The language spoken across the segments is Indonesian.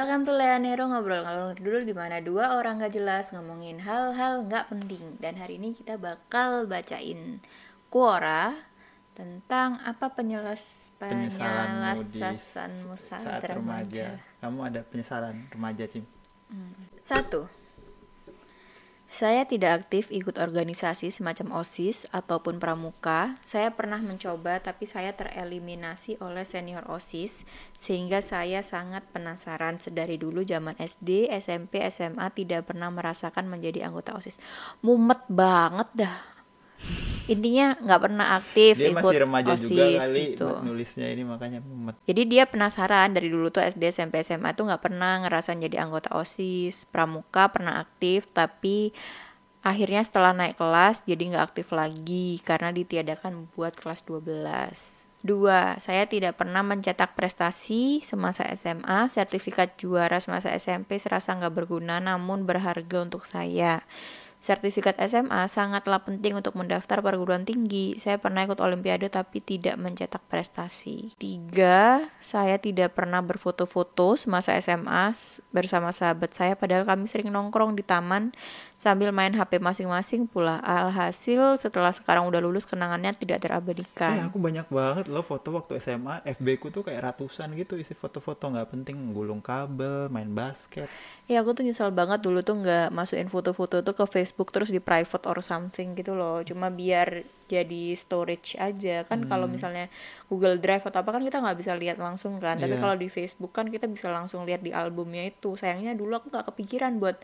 Welcome to Leonero ngobrol ngalor dulu di mana dua orang gak jelas ngomongin hal-hal nggak penting dan hari ini kita bakal bacain Quora tentang apa penyelas penyelesaianmu saat remaja. remaja. Kamu ada penyesalan remaja, Cim? Satu, saya tidak aktif ikut organisasi semacam OSIS ataupun pramuka. Saya pernah mencoba tapi saya tereliminasi oleh senior OSIS sehingga saya sangat penasaran sedari dulu zaman SD, SMP, SMA tidak pernah merasakan menjadi anggota OSIS. Mumet banget dah. Intinya nggak pernah aktif Dia ikut masih remaja OSIS juga kali gitu. nulisnya ini makanya mumet. Jadi dia penasaran dari dulu tuh SD, SMP, SMA tuh nggak pernah ngerasain jadi anggota OSIS, pramuka pernah aktif tapi akhirnya setelah naik kelas jadi nggak aktif lagi karena ditiadakan buat kelas 12. Dua, saya tidak pernah mencetak prestasi semasa SMA, sertifikat juara semasa SMP serasa nggak berguna namun berharga untuk saya. Sertifikat SMA sangatlah penting untuk mendaftar perguruan tinggi. Saya pernah ikut olimpiade tapi tidak mencetak prestasi. Tiga, saya tidak pernah berfoto-foto semasa SMA bersama sahabat saya padahal kami sering nongkrong di taman sambil main HP masing-masing pula. Alhasil setelah sekarang udah lulus kenangannya tidak Eh, terabadikan. aku banyak banget loh foto waktu SMA. FB ku tuh kayak ratusan gitu isi foto-foto nggak penting, gulung kabel, main basket. Ya aku tuh nyesel banget dulu tuh nggak masukin foto-foto tuh ke Facebook terus di private or something gitu loh. Cuma biar jadi storage aja kan kalau Hmm. misalnya Google Drive atau apa kan kita nggak bisa lihat langsung kan. Tapi Iya. kalau di Facebook kan kita bisa langsung lihat di albumnya itu. Sayangnya dulu aku nggak kepikiran buat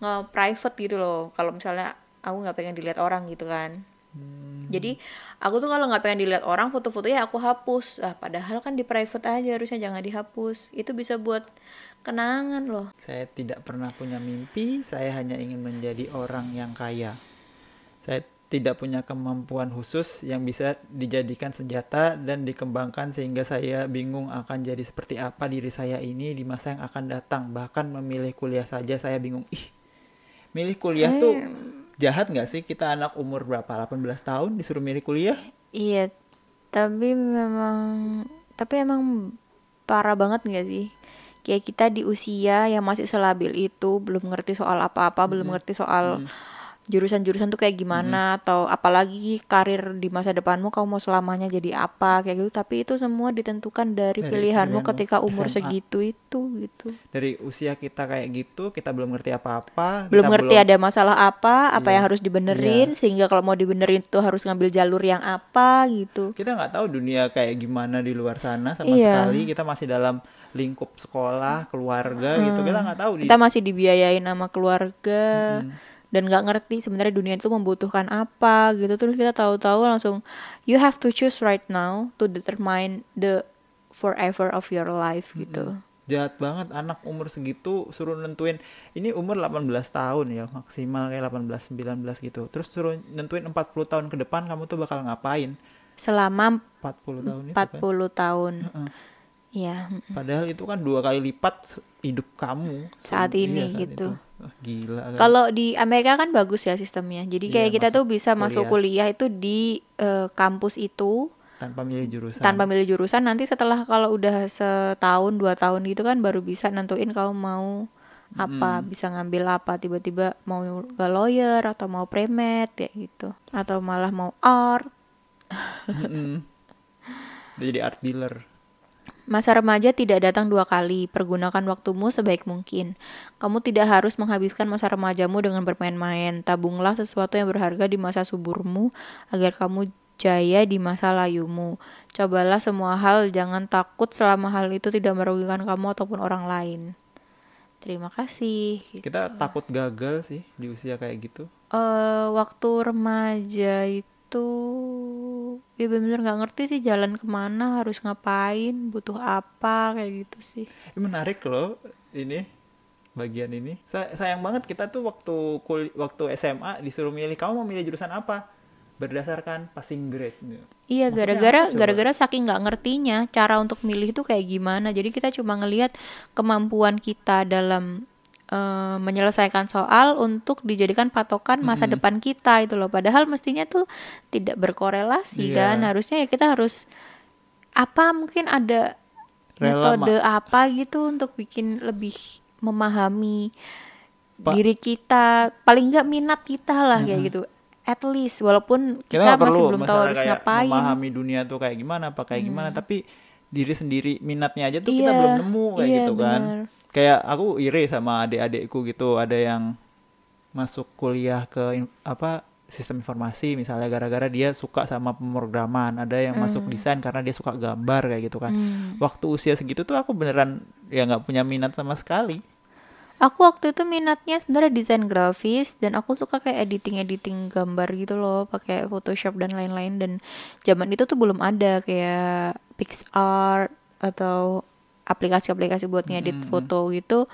nge-private gitu loh. Kalau misalnya aku nggak pengen dilihat orang gitu kan. Hmm. Jadi aku tuh kalau nggak pengen dilihat orang foto-fotonya aku hapus. Ah padahal kan di private aja harusnya jangan dihapus. Itu bisa buat kenangan loh. Saya tidak pernah punya mimpi, saya hanya ingin menjadi orang yang kaya. Saya tidak punya kemampuan khusus yang bisa dijadikan senjata dan dikembangkan sehingga saya bingung akan jadi seperti apa diri saya ini di masa yang akan datang. Bahkan memilih kuliah saja saya bingung. Ih, milih kuliah tuh jahat nggak sih? Kita anak umur berapa? 18 tahun disuruh milih kuliah? Iya, tapi memang tapi emang parah banget nggak sih? Kayak kita di usia yang masih selabil itu belum ngerti soal apa-apa, belum ngerti soal jurusan-jurusan tuh kayak gimana atau apalagi karir di masa depanmu kamu mau selamanya jadi apa kayak gitu. Tapi itu semua ditentukan dari, Dari pilihanmu pilihanmu ketika umur SMA. segitu itu gitu. Dari usia kita kayak gitu, kita belum ngerti apa-apa. Belum ngerti ada masalah apa, apa Iya. yang harus dibenerin sehingga kalau mau dibenerin tuh harus ngambil jalur yang apa gitu. kita nggak tahu dunia kayak gimana di luar sana sama Iya. sekali kita masih dalam lingkup sekolah keluarga gitu kita nggak tahu di kita masih dibiayain sama keluarga dan nggak ngerti sebenarnya dunia itu membutuhkan apa gitu. Terus kita tahu-tahu langsung you have to choose right now to determine the forever of your life gitu. Jahat banget. Anak umur segitu suruh nentuin ini umur 18 tahun ya maksimal kayak 18 19 gitu. Terus suruh nentuin 40 tahun ke depan kamu tuh bakal ngapain? Selama 40 tahun itu 40 kan tahun. Heeh. Ya padahal itu kan dua kali lipat hidup kamu. Saat Iya, ini saat gitu. itu. Ah, gila kan. kalau di Amerika kan bagus ya sistemnya. Jadi Iya, kayak kita masuk tuh bisa masuk kuliah itu di eh, kampus itu tanpa milih jurusan. tanpa milih jurusan. Nanti setelah kalau udah setahun dua tahun gitu kan baru bisa nentuin kamu mau apa bisa ngambil apa. Tiba-tiba mau ke lawyer atau mau premed kayak gitu. Atau malah mau art. Dia jadi art dealer Masa remaja tidak datang dua kali. Pergunakan waktumu sebaik mungkin. Kamu tidak harus menghabiskan masa remajamu dengan bermain-main. Tabunglah sesuatu yang berharga di masa suburmu agar kamu jaya di masa layumu. Cobalah semua hal, jangan takut selama hal itu tidak merugikan kamu ataupun orang lain. Terima kasih. gitu. kita takut gagal sih di usia kayak gitu Eh, waktu remaja itu ya bener-bener nggak ngerti sih jalan ke mana harus ngapain butuh apa kayak gitu sih Ini menarik loh ini bagian ini. Sa- sayang banget kita tuh waktu kul waktu SMA disuruh milih kamu mau milih jurusan apa berdasarkan passing grade. Iya, gara-gara gara-gara saking nggak ngertinya cara untuk milih itu kayak gimana. Jadi kita cuma ngelihat kemampuan kita dalam eh, menyelesaikan soal untuk dijadikan patokan masa depan kita itu loh. Padahal mestinya tuh tidak berkorelasi Iya. kan. Harusnya ya kita harus apa mungkin ada Rela metode apa gitu untuk bikin lebih memahami Pa- diri kita. Paling nggak minat kita lah kayak gitu. At least walaupun kita kita, masih perlu belum tahu harus ngapain. memahami dunia tuh kayak gimana apa kayak gimana. Tapi diri sendiri minatnya aja tuh kita Iya, belum nemu kayak iya, gitu kan benar. kayak aku iri sama adik-adikku gitu ada yang masuk kuliah ke apa sistem informasi misalnya gara-gara dia suka sama pemrograman ada yang masuk desain karena dia suka gambar kayak gitu kan Hmm. waktu usia segitu tuh aku beneran ya nggak punya minat sama sekali Aku waktu itu minatnya sebenarnya desain grafis dan aku suka kayak editing editing gambar gitu loh, pakai Photoshop dan lain-lain dan zaman itu tuh belum ada kayak PixArt atau aplikasi-aplikasi buat ngedit foto gitu.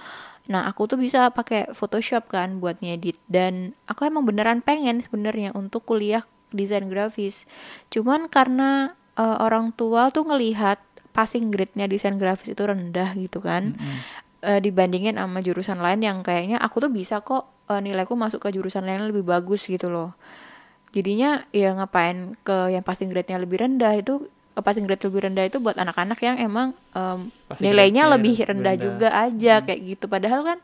Nah, aku tuh bisa pakai Photoshop kan buat ngedit. Dan aku emang beneran pengen sebenarnya untuk kuliah desain grafis. Cuman karena eh, orang tua tuh ngelihat passing grade-nya desain grafis itu rendah gitu kan. Eh, dibandingin sama jurusan lain yang kayaknya aku tuh bisa kok eh, nilaiku masuk ke jurusan lain lebih bagus gitu loh. Jadinya ya ngapain ke yang passing grade-nya lebih rendah itu passing grade lebih rendah itu buat anak-anak yang emang em, Passing nilainya lebih rendah. rendah juga aja kayak gitu padahal kan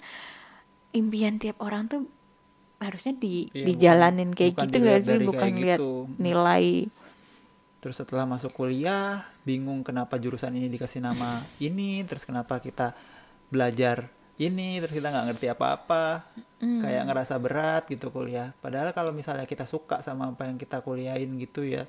impian tiap orang tuh harusnya di Iya, dijalanin bukan- kayak bukan gitu dilihat gak sih bukan lihat gitu. nilai Terus setelah masuk kuliah, bingung kenapa jurusan ini dikasih nama ini, terus kenapa kita belajar ini, terus kita nggak ngerti apa-apa, kayak ngerasa berat gitu kuliah. Padahal kalau misalnya kita suka sama apa yang kita kuliahin gitu ya,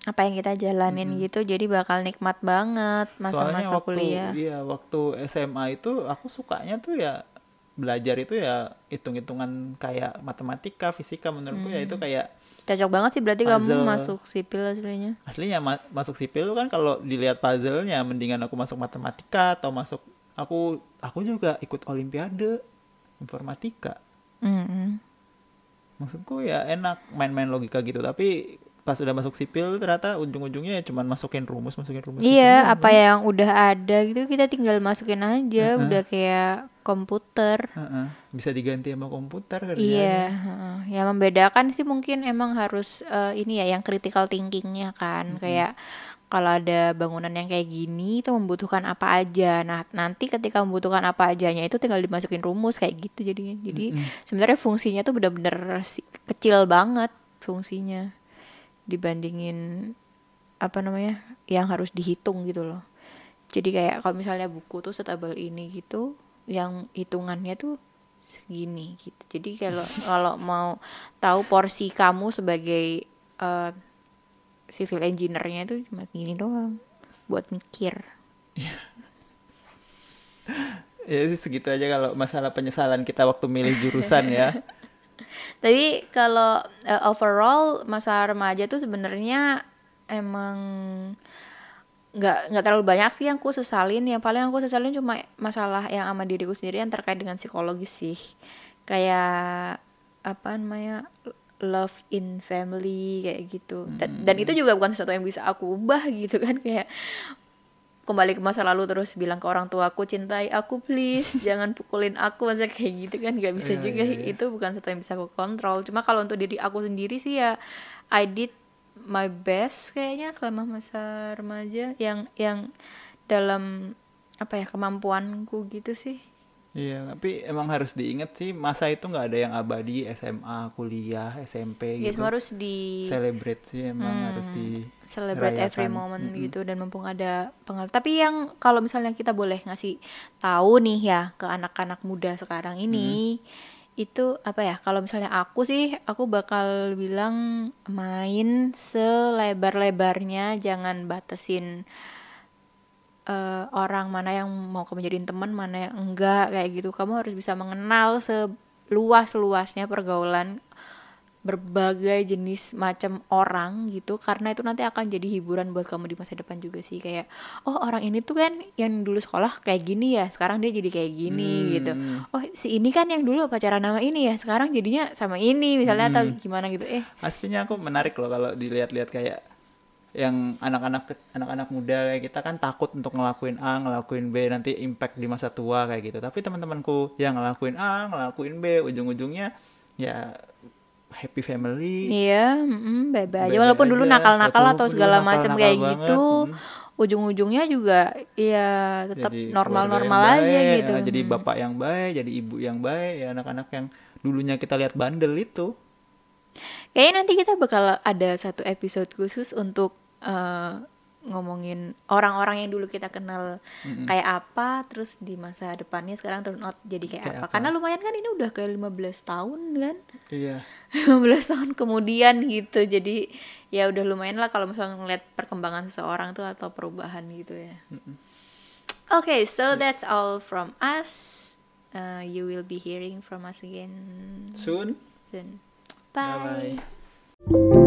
apa yang kita jalanin gitu jadi bakal nikmat banget masa-masa waktu kuliah iya waktu SMA itu aku sukanya tuh ya belajar itu ya hitung-hitungan kayak matematika, fisika menurutku ya itu kayak Cocok banget sih berarti kamu Puzzle. masuk sipil aslinya. aslinya ma- masuk sipil kan kalau dilihat puzzle-nya mendingan aku masuk matematika atau masuk aku aku juga ikut olimpiade informatika Mm-mm. maksudku ya enak main-main logika gitu tapi pas udah masuk sipil ternyata ujung-ujungnya ya cuman masukin rumus masukin rumus Iya, rumus. apa yang udah ada gitu kita tinggal masukin aja, udah kayak komputer. Heeh. bisa diganti sama komputer kan Iya, heeh. ya membedakan sih mungkin emang harus eh, ini ya yang critical thinkingnya kan, kayak kalau ada bangunan yang kayak gini itu membutuhkan apa aja. Nah, nanti ketika membutuhkan apa ajanya itu tinggal dimasukin rumus kayak gitu jadinya. Jadi sebenarnya fungsinya tuh bener-bener kecil banget fungsinya dibandingin apa namanya yang harus dihitung gitu loh. Jadi kayak kalau misalnya buku tuh setebal ini gitu, yang hitungannya tuh segini gitu. Jadi kalau kalau mau tahu porsi kamu sebagai eh, civil engineer-nya itu cuma gini doang buat mikir. ya sih segitu aja kalau masalah penyesalan kita waktu milih jurusan ya Tapi kalau eh, overall masa remaja tuh sebenarnya emang nggak nggak terlalu banyak sih yang aku sesalin. Yang paling aku sesalin cuma masalah yang sama diriku sendiri yang terkait dengan psikologis sih. Kayak apa namanya love in family kayak gitu. Dan, dan itu juga bukan sesuatu yang bisa aku ubah gitu kan kayak kembali ke masa lalu terus bilang ke orang tua aku cintai aku please. Jangan pukulin aku. Masa kayak gitu kan nggak bisa Iya, juga. iya, iya. itu bukan sesuatu yang bisa aku kontrol. Cuma kalau untuk diri aku sendiri sih ya I did my best kayaknya selama masa remaja. Yang yang dalam apa ya kemampuanku gitu sih iya tapi emang harus diingat sih masa itu nggak ada yang abadi SMA kuliah SMP ya gitu. semua harus di celebrate sih emang harus di celebrate every ngerayakan. moment gitu dan mumpung ada pengalaman tapi yang kalau misalnya kita boleh ngasih tahu nih ya ke anak-anak muda sekarang ini itu apa ya kalau misalnya aku sih aku bakal bilang main selebar-lebarnya jangan batasin eh, orang mana yang mau kamu jadiin teman mana yang enggak kayak gitu. Kamu harus bisa mengenal seluas-luasnya pergaulan berbagai jenis macam orang gitu karena itu nanti akan jadi hiburan buat kamu di masa depan juga sih. Kayak oh orang ini tuh kan yang dulu sekolah kayak gini ya sekarang dia jadi kayak gini Hmm. gitu. Oh si ini kan yang dulu pacaran nama ini ya sekarang jadinya sama ini misalnya atau gimana gitu. Eh. Aslinya aku menarik loh kalau dilihat-lihat kayak yang anak-anak anak-anak muda kayak kita kan takut untuk ngelakuin A, ngelakuin B nanti impact di masa tua kayak gitu. Tapi teman-temanku yang ngelakuin A, ngelakuin B, ujung-ujungnya ya happy family. Iya, mm, bye-bye aja. Walaupun dulu nakal-nakal atau segala macam kayak banget, gitu, mm. ujung-ujungnya juga ya tetap jadi normal-normal aja baik, gitu ya, jadi Hmm. bapak yang baik jadi ibu yang baik ya anak-anak yang dulunya kita lihat bandel itu Kayaknya nanti kita bakal ada satu episode khusus untuk eh, ngomongin orang-orang yang dulu kita kenal kayak apa, terus di masa depannya sekarang turn out jadi kayak, Kayak apa. apa. Karena lumayan kan ini udah kayak 15 tahun kan. iya 15 tahun kemudian gitu. Jadi ya udah lumayan lah kalau misalnya ngeliat perkembangan seseorang tuh atau perubahan gitu ya. Oke, so that's all from us. Uh, you will be hearing from us again soon soon. bye Bye. bye